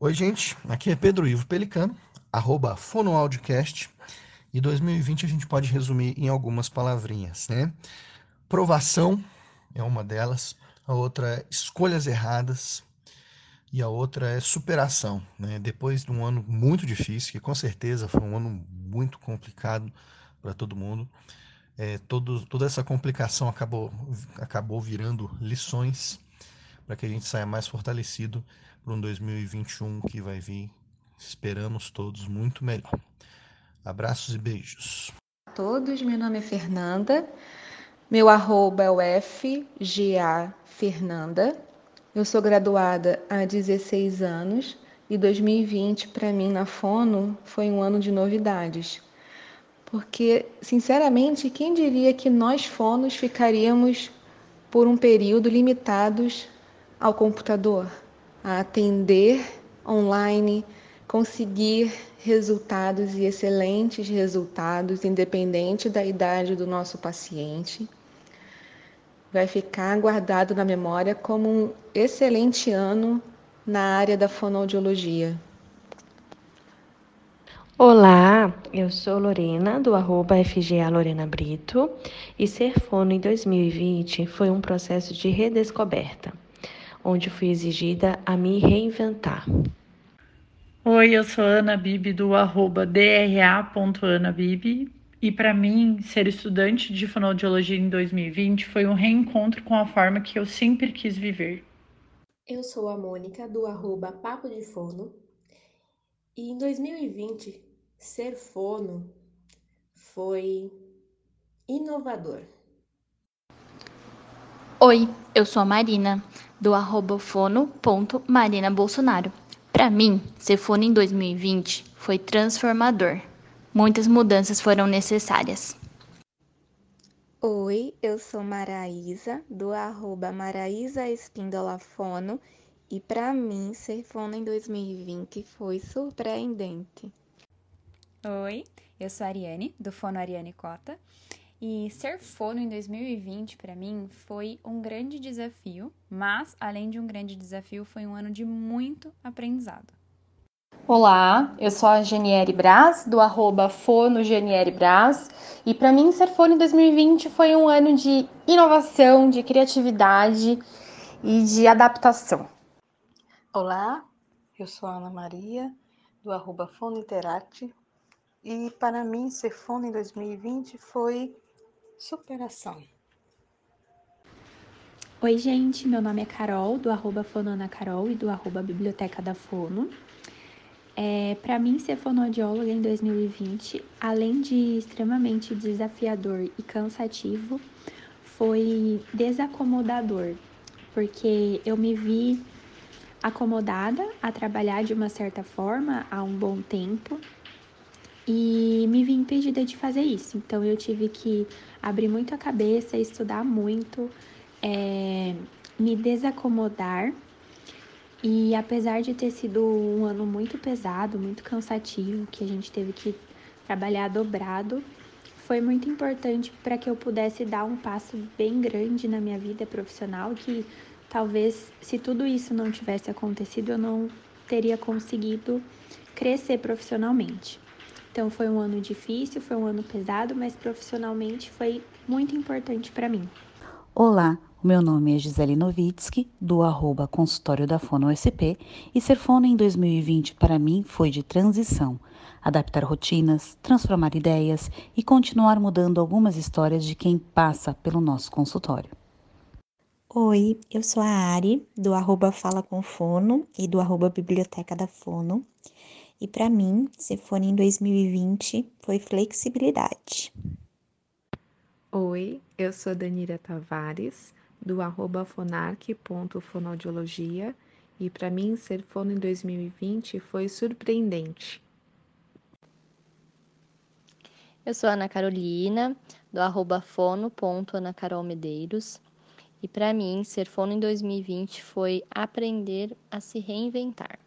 Oi, gente. Aqui é Pedro Ivo Pelicano, arroba Fonoaudiocast. E 2020 a gente pode resumir em algumas palavrinhas, né? Provação é uma delas, a outra é escolhas erradas e a outra é superação, né? Depois de um ano muito difícil, que com certeza foi um ano muito complicado para todo mundo, é, todo, toda essa complicação acabou, acabou virando lições para que a gente saia mais fortalecido para um 2021 que vai vir, esperamos todos, muito melhor. Abraços e beijos. Todos, meu nome é Fernanda, meu arroba é o FGA Fernanda. Eu sou graduada há 16 anos e 2020 para mim na Fono foi um ano de novidades. Porque, sinceramente, quem diria que nós fonos ficaríamos por um período limitados ao computador, a atender online, conseguir resultados e excelentes resultados, independente da idade do nosso paciente. Vai ficar guardado na memória como um excelente ano na área da fonoaudiologia. Olá, eu sou Lorena, do arroba FGA Lorena Brito, e ser fono em 2020 foi um processo de redescoberta, onde fui exigida a me reinventar. Oi, eu sou Ana Bibi do arroba dra.anabibi e para mim, ser estudante de fonoaudiologia em 2020 foi um reencontro com a forma que eu sempre quis viver. Eu sou a Mônica do arroba Papo de Fono e em 2020 ser fono foi inovador. Oi, eu sou a Marina do arroba fono.marinabolsonaro. Para mim, ser fono em 2020 foi transformador. Muitas mudanças foram necessárias. Oi, eu sou Maraísa, do arroba Maraísa e para mim ser fono em 2020 foi surpreendente. Oi, eu sou a Ariane, do Fono Ariane Cota, e ser fono em 2020 para mim foi um grande desafio, mas além de um grande desafio, foi um ano de muito aprendizado. Olá, eu sou a Geniere Braz, do arroba Fono Geniere Braz, e para mim ser fono em 2020 foi um ano de inovação, de criatividade e de adaptação. Olá, eu sou a Ana Maria, do arroba Fono Interact, e para mim ser fono em 2020 foi superação. Oi, gente, meu nome é Carol, do arroba Fonona Carol e do arroba Biblioteca da Fono. É, para mim, ser fonoaudióloga em 2020, além de extremamente desafiador e cansativo, foi desacomodador, porque eu me vi acomodada a trabalhar de uma certa forma há um bom tempo e me vi impedida de fazer isso. Então eu tive que abrir muito a cabeça, estudar muito, é, me desacomodar. E apesar de ter sido um ano muito pesado, muito cansativo, que a gente teve que trabalhar dobrado, foi muito importante para que eu pudesse dar um passo bem grande na minha vida profissional que talvez se tudo isso não tivesse acontecido eu não teria conseguido crescer profissionalmente. Então foi um ano difícil, foi um ano pesado, mas profissionalmente foi muito importante para mim. Olá, o meu nome é Gisele Novitsky, do arroba consultório da Fono USP, e ser fono em 2020 para mim foi de transição, adaptar rotinas, transformar ideias e continuar mudando algumas histórias de quem passa pelo nosso consultório. Oi, eu sou a Ari, do arroba Fala com Fono e do arroba Biblioteca da Fono. E para mim, se for em 2020, foi flexibilidade. Oi, eu sou Danira Tavares, do arroba fonarc.fonoaudiologia, e para mim ser fono em 2020 foi surpreendente. Eu sou Ana Carolina, do arroba fono.anacarolmedeiros, e para mim ser fono em 2020 foi aprender a se reinventar.